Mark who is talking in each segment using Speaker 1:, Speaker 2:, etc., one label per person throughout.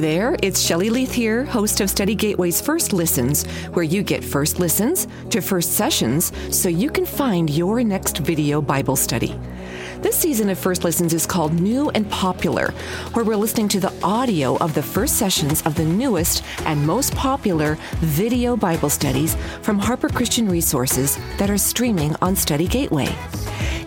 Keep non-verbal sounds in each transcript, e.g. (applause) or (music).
Speaker 1: There, it's Shelley Leith here, host of Study Gateway's First Listens, where you get first listens to first sessions so you can find your next video Bible study. This season of First Listens is called New and Popular, where we're listening to the audio of the first sessions of the newest and most popular video Bible studies from Harper Christian Resources that are streaming on Study Gateway.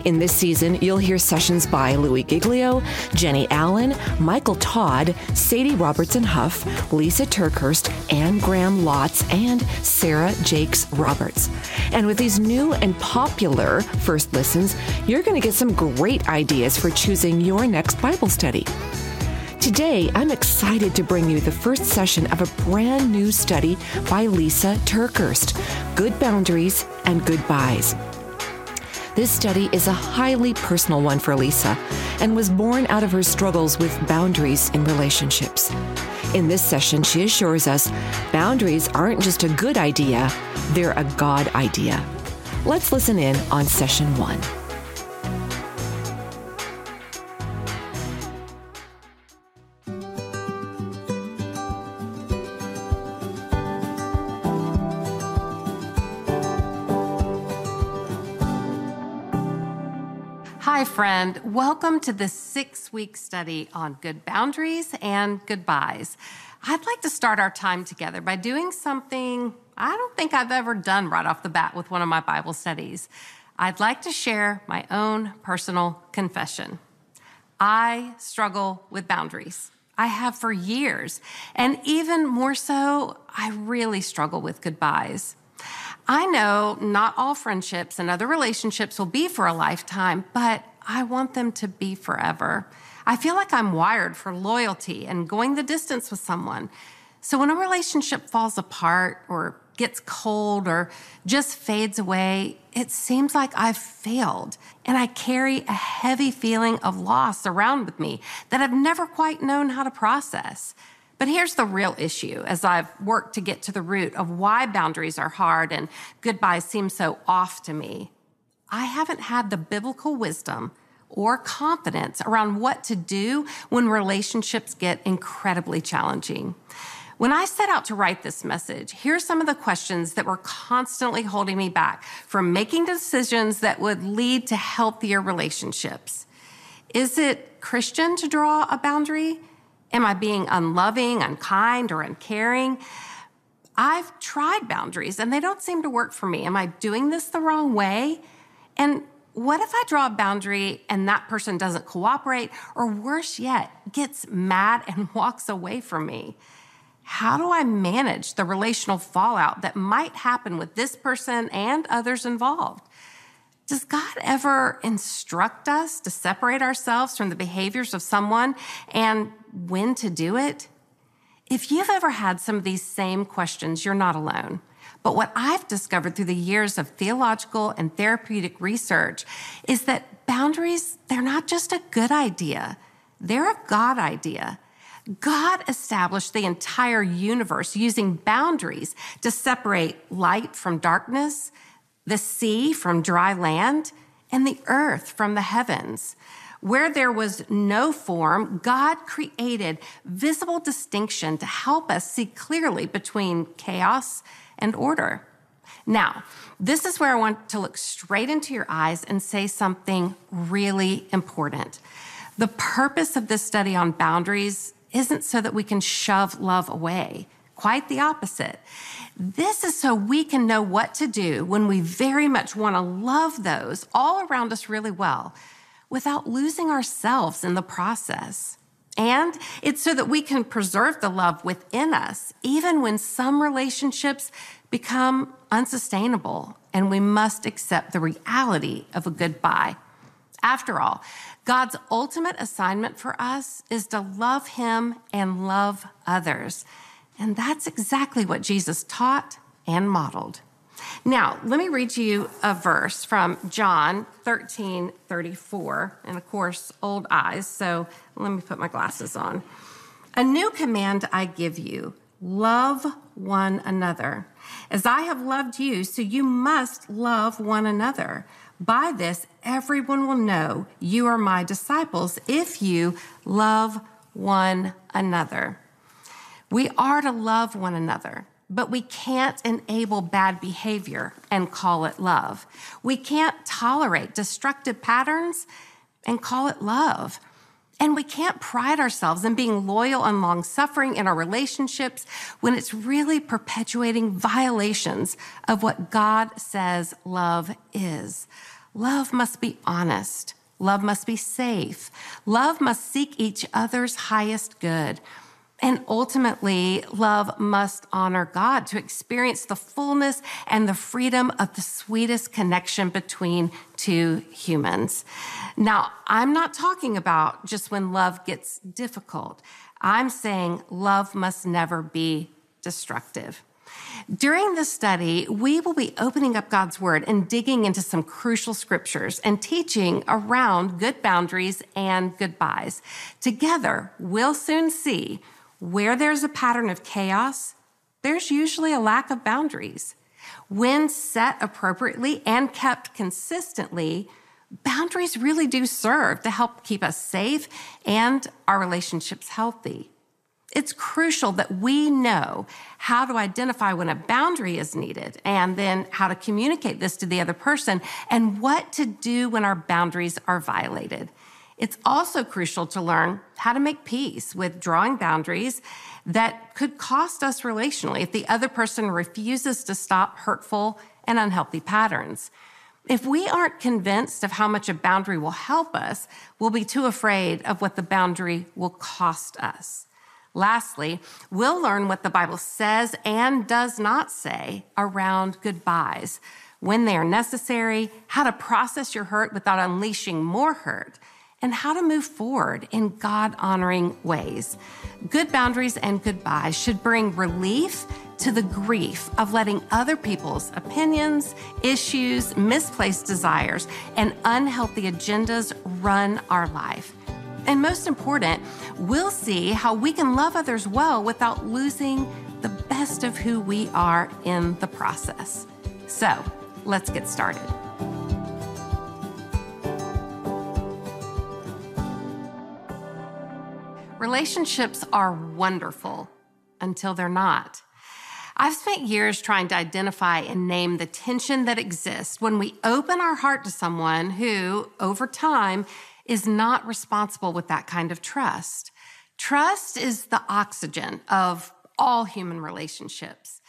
Speaker 1: In this season, you'll hear sessions by Louis Giglio, Jennie Allen, Michael Todd, Sadie Robertson Huff, Lysa TerKeurst, Anne Graham Lotz, and Sarah Jakes Roberts. And with these new and popular first listens, you're going to get some great ideas for choosing your next Bible study. Today, I'm excited to bring you the first session of a brand new study by Lysa TerKeurst Good Boundaries and Goodbyes. This study is a highly personal one for Lysa and was born out of her struggles with boundaries in relationships. In this session, she assures us boundaries aren't just a good idea, they're a God idea. Let's listen in on session one.
Speaker 2: Friend. Welcome to this six week study on good boundaries and goodbyes. I'd like to start our time together by doing something I don't think I've ever done right off the bat with one of my Bible studies. I'd like to share my own personal confession. I struggle with boundaries. I have for years. And even more so, I really struggle with goodbyes. I know not all friendships and other relationships will be for a lifetime, but I want them to be forever. I feel like I'm wired for loyalty and going the distance with someone. So when a relationship falls apart or gets cold or just fades away, it seems like I've failed. And I carry a heavy feeling of loss around with me that I've never quite known how to process. But here's the real issue as I've worked to get to the root of why boundaries are hard and goodbyes seem so off to me. I haven't had the biblical wisdom or confidence around what to do when relationships get incredibly challenging. When I set out to write this message, here's some of the questions that were constantly holding me back from making decisions that would lead to healthier relationships. Is it Christian to draw a boundary? Am I being unloving, unkind, or uncaring? I've tried boundaries and they don't seem to work for me. Am I doing this the wrong way? And what if I draw a boundary and that person doesn't cooperate, or worse yet, gets mad and (laughs) walks away from me? How do I manage the relational fallout that might happen with this person and others involved? Does God ever instruct us to separate ourselves from the behaviors of someone and when to do it? If you've ever had some of these same questions, you're not alone. But what I've discovered through the years of theological and therapeutic research is that boundaries, they're not just a good idea, they're a God idea. God established the entire universe using boundaries to separate light from darkness, the sea from dry land, and the earth from the heavens. Where there was no form, God created visible distinction to help us see clearly between chaos and order. Now, this is where I want to look straight into your eyes and say something really important. The purpose of this study on boundaries isn't so that we can shove love away. Quite the opposite. This is so we can know what to do when we very much want to love those all around us really well without losing ourselves in the process. And it's so that we can preserve the love within us, even when some relationships become unsustainable and we must accept the reality of a goodbye. After all, God's ultimate assignment for us is to love Him and love others. And that's exactly what Jesus taught and modeled. Now, let me read you a verse from John 13 34. And of course, old eyes, so let me put my glasses on. A new command I give you love one another. As I have loved you, so you must love one another. By this, everyone will know you are my disciples if you love one another. We are to love one another, but we can't enable bad behavior and call it love. We can't tolerate destructive patterns and call it love. And we can't pride ourselves in being loyal and long suffering in our relationships when it's really perpetuating violations of what God says love is. Love must be honest. Love must be safe. Love must seek each other's highest good. And ultimately, love must honor God to experience the fullness and the freedom of the sweetest connection between two humans. Now, I'm not talking about just when love gets difficult. I'm saying love must never be destructive. During this study, we will be opening up God's Word and digging into some crucial scriptures and teaching around good boundaries and goodbyes. Together, we'll soon see where there's a pattern of chaos, there's usually a lack of boundaries. When set appropriately and kept consistently, boundaries really do serve to help keep us safe and our relationships healthy. It's crucial that we know how to identify when a boundary is needed and then how to communicate this to the other person and what to do when our boundaries are violated. It's also crucial to learn how to make peace with drawing boundaries that could cost us relationally if the other person refuses to stop hurtful and unhealthy patterns. If we aren't convinced of how much a boundary will help us, we'll be too afraid of what the boundary will cost us. Lastly, we'll learn what the Bible says and does not say around goodbyes, when they are necessary, how to process your hurt without unleashing more hurt, and how to move forward in God honoring ways. Good boundaries and goodbyes should bring relief to the grief of letting other people's opinions, issues, misplaced desires, and unhealthy agendas run our life. And most important, we'll see how we can love others well without losing the best of who we are in the process. So let's get started. Relationships are wonderful until they're not. I've spent years trying to identify and name the tension that exists when we open our heart to someone who, over time, is not responsible with that kind of trust. Trust is the oxygen of all human relationships.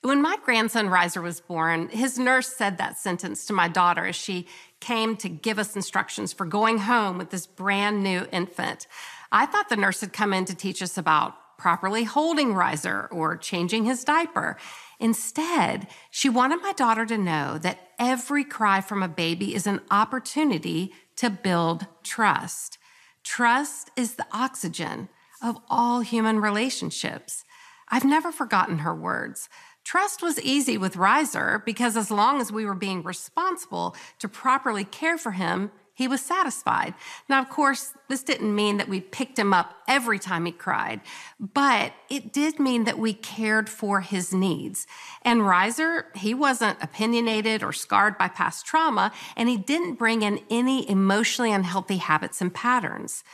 Speaker 2: When my grandson Riser was born, his nurse said that sentence to my daughter as she came to give us instructions for going home with this brand new infant. I thought the nurse had come in to teach us about properly holding Riser or changing his diaper. Instead, she wanted my daughter to know that every cry from a baby is an opportunity to build trust. Trust is the oxygen of all human relationships. I've never forgotten her words. Trust was easy with Riser because as long as we were being responsible to properly care for him, he was satisfied. Now, of course, this didn't mean that we picked him up every time he cried, but it did mean that we cared for his needs. And Riser, he wasn't opinionated or scarred by past trauma, and he didn't bring in any emotionally unhealthy habits and patterns.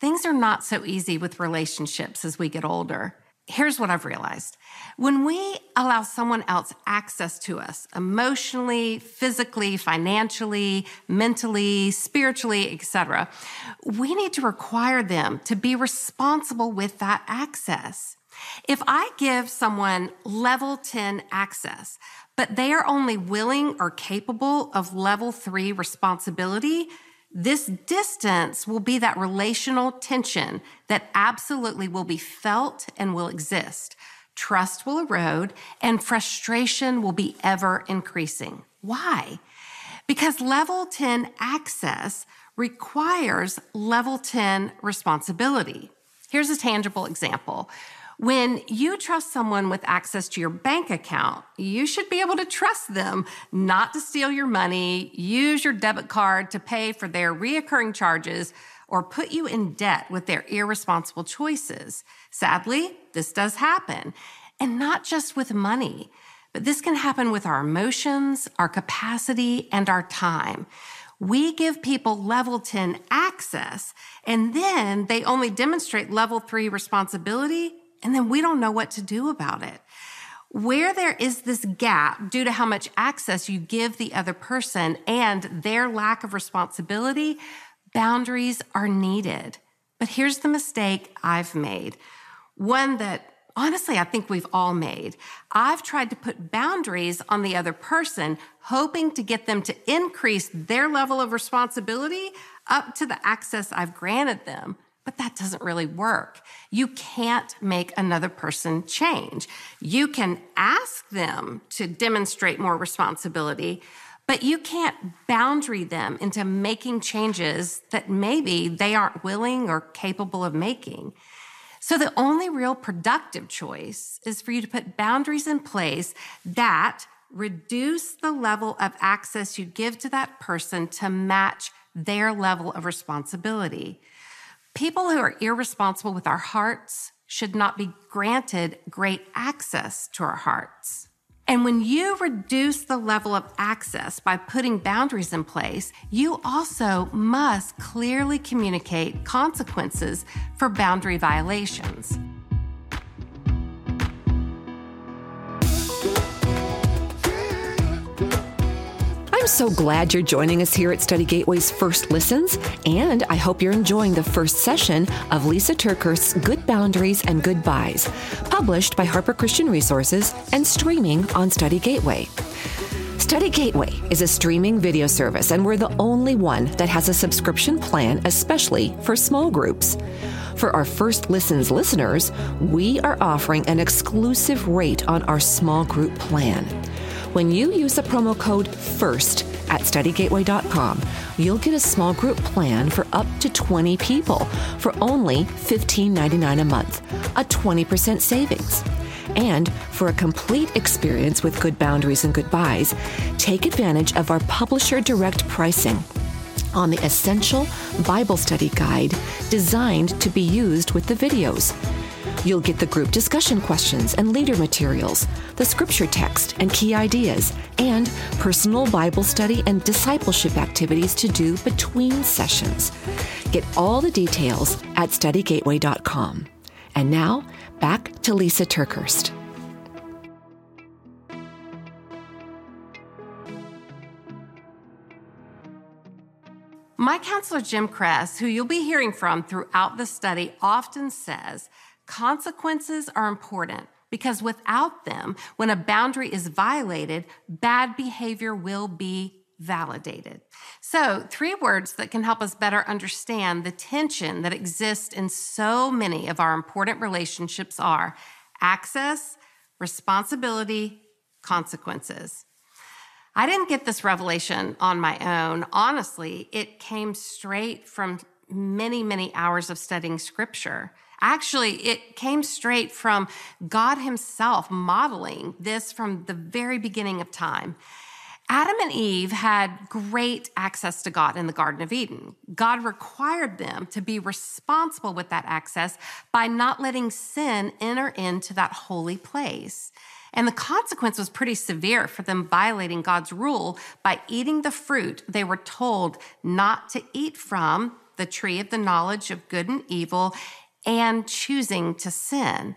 Speaker 2: Things are not so easy with relationships as we get older here's what I've realized. When we allow someone else access to us emotionally, physically, financially, mentally, spiritually, etc., we need to require them to be responsible with that access. If I give someone level 10 access, but they are only willing or capable of level 3 responsibility, this distance will be that relational tension that absolutely will be felt and will exist. Trust will erode and frustration will be ever increasing. Why? Because level 10 access requires level 10 responsibility. Here's a tangible example. When you trust someone with access to your bank account, you should be able to trust them not to steal your money, use your debit card to pay for their reoccurring charges, or put you in debt with their irresponsible choices. Sadly, this does happen, and not just with money, but this can happen with our emotions, our capacity, and our time. We give people level 10 access, and then they only demonstrate level three responsibility and then we don't know what to do about it. Where there is this gap due to how much access you give the other person and their lack of responsibility, boundaries are needed. But here's the mistake I've made one that honestly I think we've all made. I've tried to put boundaries on the other person, hoping to get them to increase their level of responsibility up to the access I've granted them. But that doesn't really work. You can't make another person change. You can ask them to demonstrate more responsibility, but you can't boundary them into making changes that maybe they aren't willing or capable of making. So the only real productive choice is for you to put boundaries in place that reduce the level of access you give to that person to match their level of responsibility. People who are irresponsible with our hearts should not be granted great access to our hearts. And when you reduce the level of access by putting boundaries in place, you also must clearly communicate consequences for boundary violations.
Speaker 1: I'm so glad you're joining us here at Study Gateway's First Listens, and I hope you're enjoying the first session of Lysa TerKeurst's Good Boundaries and Goodbyes, published by Harper Christian Resources and streaming on Study Gateway. Study Gateway is a streaming video service, and we're the only one that has a subscription plan, especially for small groups. For our First Listens listeners, we are offering an exclusive rate on our small group plan. When you use the promo code FIRST at studygateway.com, you'll get a small group plan for up to 20 people for only $15.99 a month, a 20% savings. And for a complete experience with good boundaries and goodbyes, take advantage of our publisher direct pricing on the Essential Bible Study Guide designed to be used with the videos. You'll get the group discussion questions and leader materials, the scripture text and key ideas, and personal Bible study and discipleship activities to do between sessions. Get all the details at studygateway.com. And now, back to Lysa TerKeurst.
Speaker 2: My counselor, Jim Cress, who you'll be hearing from throughout the study, often says consequences are important because without them, when a boundary is violated, bad behavior will be validated. So, three words that can help us better understand the tension that exists in so many of our important relationships are access, responsibility, consequences. I didn't get this revelation on my own. Honestly, it came straight from many, many hours of studying scripture. Actually, it came straight from God Himself modeling this from the very beginning of time. Adam and Eve had great access to God in the Garden of Eden. God required them to be responsible with that access by not letting sin enter into that holy place. And the consequence was pretty severe for them violating God's rule by eating the fruit they were told not to eat from, the tree of the knowledge of good and evil, and choosing to sin.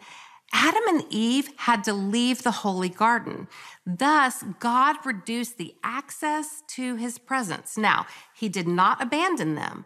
Speaker 2: Adam and Eve had to leave the holy garden. Thus, God reduced the access to his presence. Now, he did not abandon them,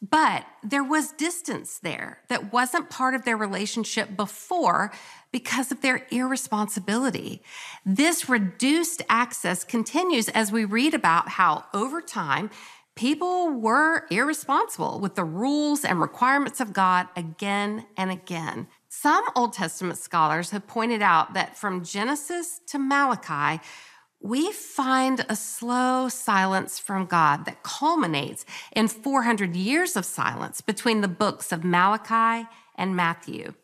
Speaker 2: but there was distance there that wasn't part of their relationship before because of their irresponsibility. This reduced access continues as we read about how over time, people were irresponsible with the rules and requirements of God again and again. Some Old Testament scholars have pointed out that from Genesis to Malachi, we find a slow silence from God that culminates in 400 years of silence between the books of Malachi and Matthew.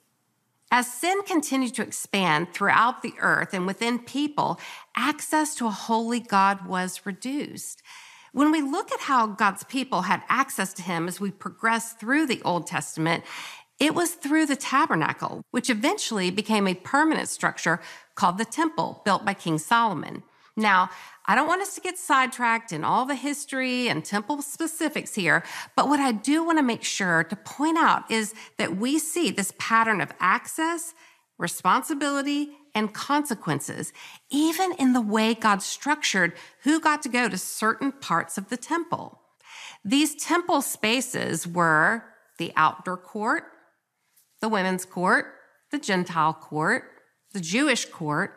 Speaker 2: As sin continued to expand throughout the earth and within people, access to a holy God was reduced. When we look at how God's people had access to him as we progress through the Old Testament, it was through the tabernacle, which eventually became a permanent structure called the temple built by King Solomon. Now, I don't want us to get sidetracked in all the history and temple specifics here, but what I do want to make sure to point out is that we see this pattern of access responsibility, and consequences, even in the way God structured who got to go to certain parts of the temple. These temple spaces were the outdoor court, the women's court, the Gentile court, the Jewish court,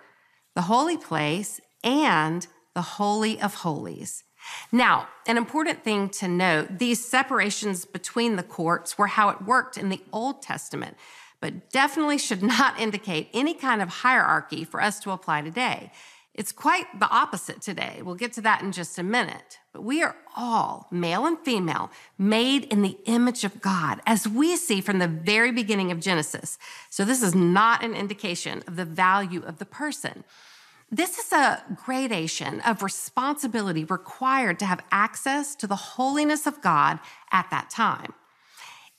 Speaker 2: the holy place, and the Holy of Holies. Now, an important thing to note these separations between the courts were how it worked in the Old Testament, but definitely should not indicate any kind of hierarchy for us to apply today. It's quite the opposite today. We'll get to that in just a minute. But we are all, male and female, made in the image of God, as we see from the very beginning of Genesis. So this is not an indication of the value of the person. This is a gradation of responsibility required to have access to the holiness of God at that time.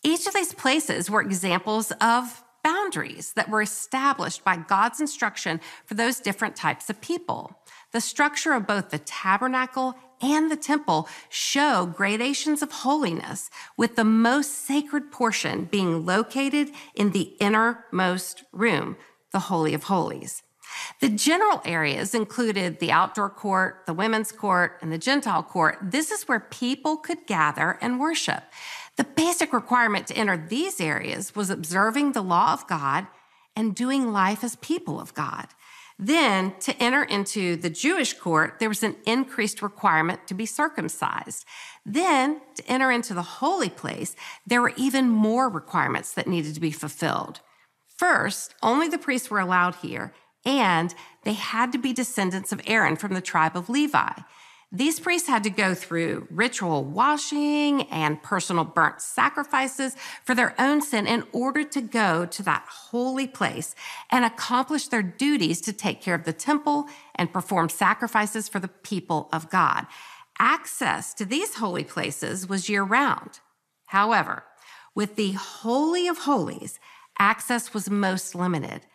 Speaker 2: Each of these places were examples of boundaries that were established by God's instruction for those different types of people. The structure of both the tabernacle and the temple show gradations of holiness, with the most sacred portion being located in the innermost room, the Holy of Holies. The general areas included the outdoor court, the women's court, and the Gentile court. This is where people could gather and worship. The basic requirement to enter these areas was observing the law of God and doing life as people of God. Then, to enter into the Jewish court, there was an increased requirement to be circumcised. Then, to enter into the holy place, there were even more requirements that needed to be fulfilled. First, only the priests were allowed here, and they had to be descendants of Aaron from the tribe of Levi. These priests had to go through ritual washing and personal burnt sacrifices for their own sin in order to go to that holy place and accomplish their duties to take care of the temple and perform sacrifices for the people of God. Access to these holy places was year round. However, with the Holy of Holies, access was most limited.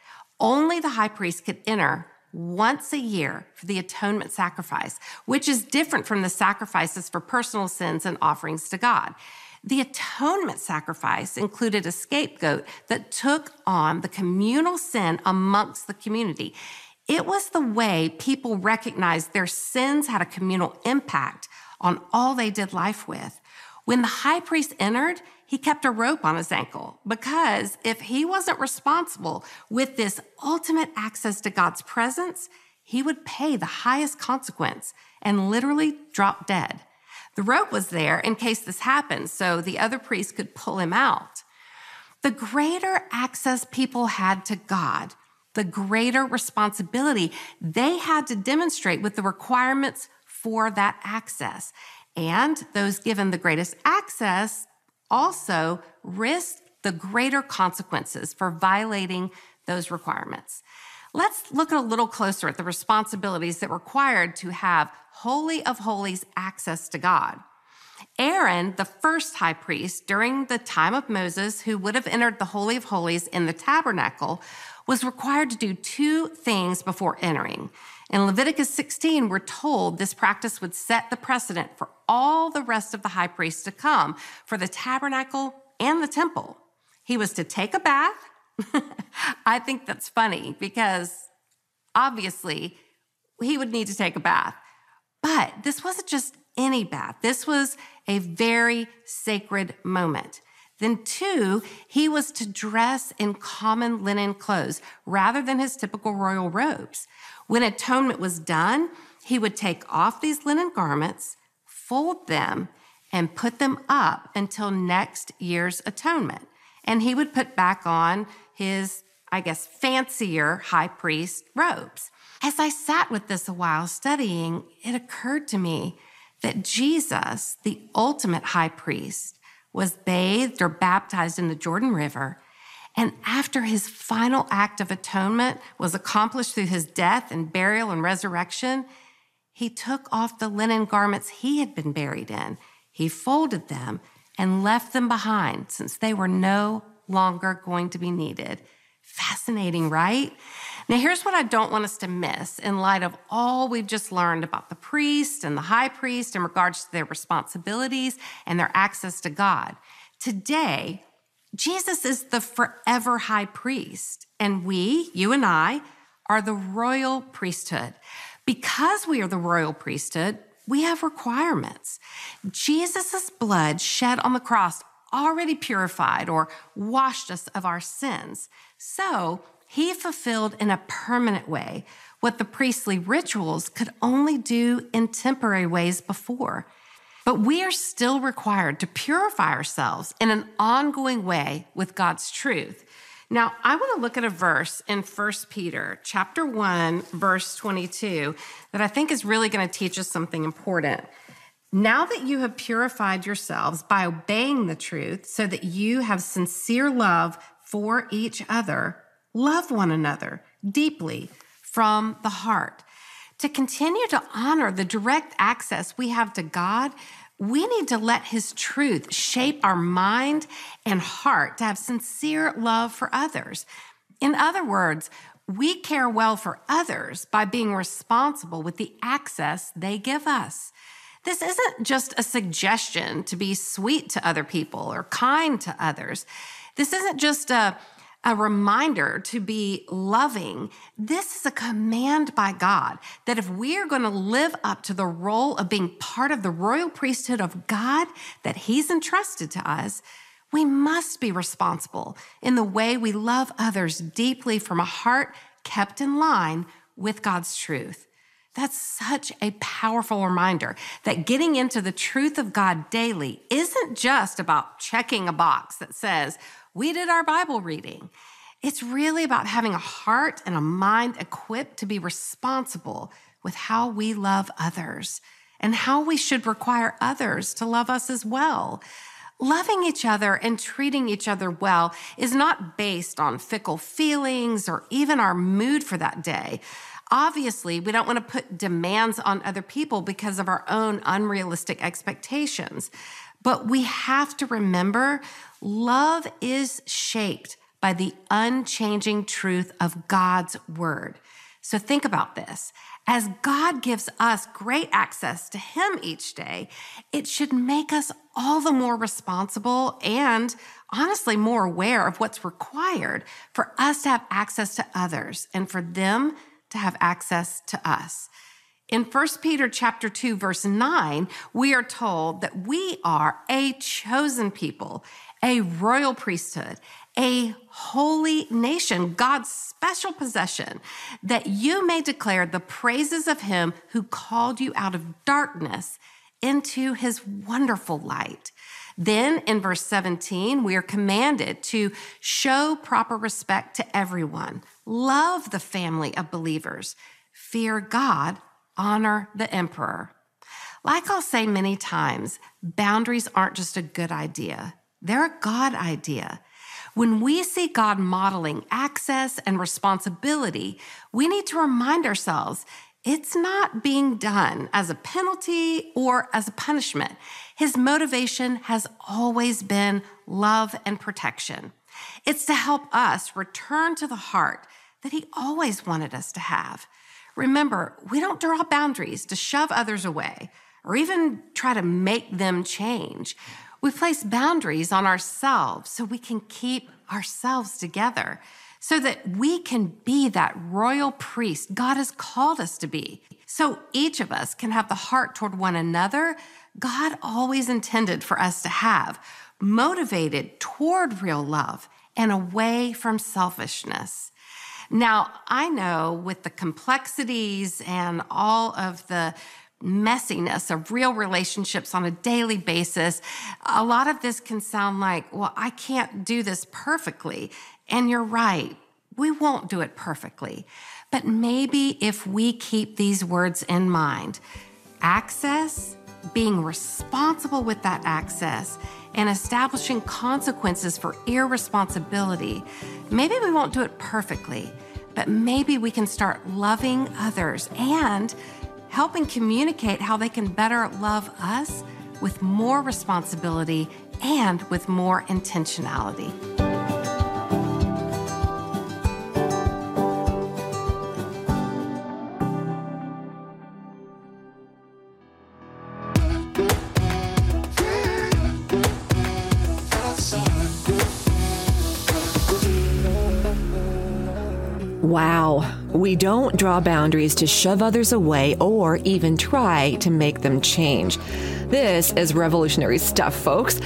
Speaker 2: Only the high priest could enter once a year for the atonement sacrifice, which is different from the sacrifices for personal sins and offerings to God. The atonement sacrifice included a scapegoat that took on the communal sin amongst the community. It was the way people recognized their sins had a communal impact on all they did life with. When the high priest entered, he kept a rope on his ankle because if he wasn't responsible with this ultimate access to God's presence, he would pay the highest consequence and literally drop dead. The rope was there in case this happened so the other priests could pull him out. The greater access people had to God, the greater responsibility they had to demonstrate with the requirements for that access. And those given the greatest access also risk the greater consequences for violating those requirements. Let's look a little closer at the responsibilities that required to have Holy of Holies access to God. Aaron, the first high priest during the time of Moses, who would have entered the Holy of Holies in the tabernacle, was required to do two things before entering. In Leviticus 16, we're told this practice would set the precedent for all the rest of the high priests to come for the tabernacle and the temple. He was to take a bath. (laughs) I think that's funny because obviously he would need to take a bath. But this wasn't just any bath, this was a very sacred moment. Then, two, he was to dress in common linen clothes rather than his typical royal robes. When atonement was done, he would take off these linen garments, fold them, and put them up until next year's atonement. And he would put back on his, I guess, fancier high priest robes. As I sat with this a while studying, it occurred to me that Jesus, the ultimate high priest, was bathed or baptized in the Jordan River. And after his final act of atonement was accomplished through his death and burial and resurrection, he took off the linen garments he had been buried in. He folded them and left them behind since they were no longer going to be needed. Fascinating, right? Now, here's what I don't want us to miss in light of all we've just learned about the priest and the high priest in regards to their responsibilities and their access to God. Today, Jesus is the forever high priest, and we, you and I, are the royal priesthood. Because we are the royal priesthood, we have requirements. Jesus' blood shed on the cross already purified or washed us of our sins. So he fulfilled in a permanent way what the priestly rituals could only do in temporary ways before. But we are still required to purify ourselves in an ongoing way with God's truth. Now, I want to look at a verse in 1 Peter chapter 1 verse 22 that I think is really going to teach us something important. Now that you have purified yourselves by obeying the truth so that you have sincere love for each other, love one another deeply from the heart. To continue to honor the direct access we have to God, we need to let His truth shape our mind and heart to have sincere love for others. In other words, we care well for others by being responsible with the access they give us. This isn't just a suggestion to be sweet to other people or kind to others. This isn't just a a reminder to be loving. This is a command by God that if we are going to live up to the role of being part of the royal priesthood of God that He's entrusted to us, we must be responsible in the way we love others deeply from a heart kept in line with God's truth. That's such a powerful reminder that getting into the truth of God daily isn't just about checking a box that says, we did our Bible reading. It's really about having a heart and a mind equipped to be responsible with how we love others and how we should require others to love us as well. Loving each other and treating each other well is not based on fickle feelings or even our mood for that day. Obviously, we don't want to put demands on other people because of our own unrealistic expectations. But we have to remember love is shaped by the unchanging truth of God's word. So think about this. As God gives us great access to Him each day, it should make us all the more responsible and honestly more aware of what's required for us to have access to others and for them to have access to us. In 1 Peter chapter 2 verse 9, we are told that we are a chosen people, a royal priesthood, a holy nation, God's special possession, that you may declare the praises of him who called you out of darkness into his wonderful light. Then in verse 17, we are commanded to show proper respect to everyone, love the family of believers, fear God, honor the emperor. Like I'll say many times, boundaries aren't just a good idea, they're a God idea. When we see God modeling access and responsibility, we need to remind ourselves it's not being done as a penalty or as a punishment. His motivation has always been love and protection. It's to help us return to the heart that He always wanted us to have. Remember, we don't draw boundaries to shove others away or even try to make them change. We place boundaries on ourselves so we can keep ourselves together, so that we can be that royal priest God has called us to be. So each of us can have the heart toward one another God always intended for us to have, motivated toward real love and away from selfishness. Now, I know with the complexities and all of the messiness of real relationships on a daily basis, a lot of this can sound like, well, I can't do this perfectly. And you're right, we won't do it perfectly. But maybe if we keep these words in mind access, being responsible with that access, and establishing consequences for irresponsibility, maybe we won't do it perfectly, but maybe we can start loving others and helping communicate how they can better love us with more responsibility and with more intentionality.
Speaker 1: Wow, we don't draw boundaries to shove others away or even try to make them change. This is revolutionary stuff, folks.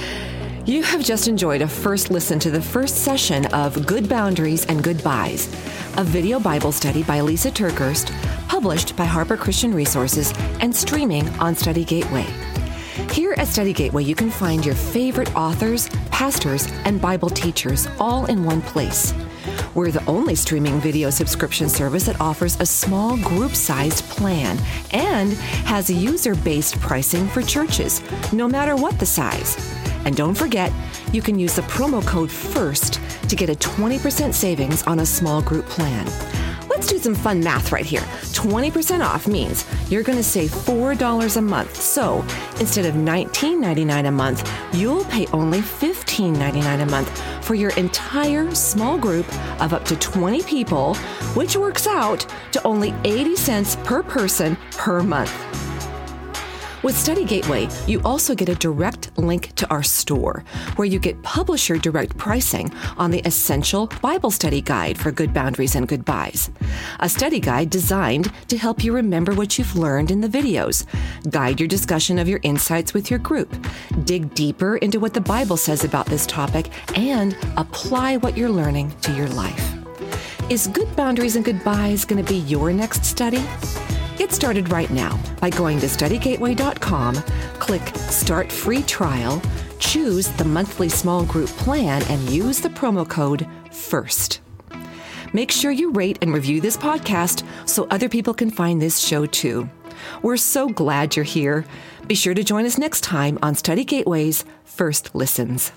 Speaker 1: You have just enjoyed a first listen to the first session of Good Boundaries and Goodbyes, a video Bible study by Lysa TerKeurst, published by Harper Christian Resources and streaming on Study Gateway. Here at Study Gateway, you can find your favorite authors, pastors, and Bible teachers all in one place. We're the only streaming video subscription service that offers a small group sized plan and has user based pricing for churches, no matter what the size. And don't forget, you can use the promo code FIRST to get a 20% savings on a small group plan. Let's do some fun math right here. 20% off means you're going to save $4 a month. So instead of $19.99 a month, you'll pay only $15.99 a month for your entire small group of up to 20 people, which works out to only 80 cents per person per month. With Study Gateway, you also get a direct link to our store where you get publisher direct pricing on the Essential Bible Study Guide for Good Boundaries and Goodbyes. A study guide designed to help you remember what you've learned in the videos, guide your discussion of your insights with your group, dig deeper into what the Bible says about this topic, and apply what you're learning to your life. Is Good Boundaries and Goodbyes going to be your next study? Get started right now by going to studygateway.com, click Start Free Trial, choose the monthly small group plan, and use the promo code FIRST. Make sure you rate and review this podcast so other people can find this show too. We're so glad you're here. Be sure to join us next time on Study Gateway's First Listens.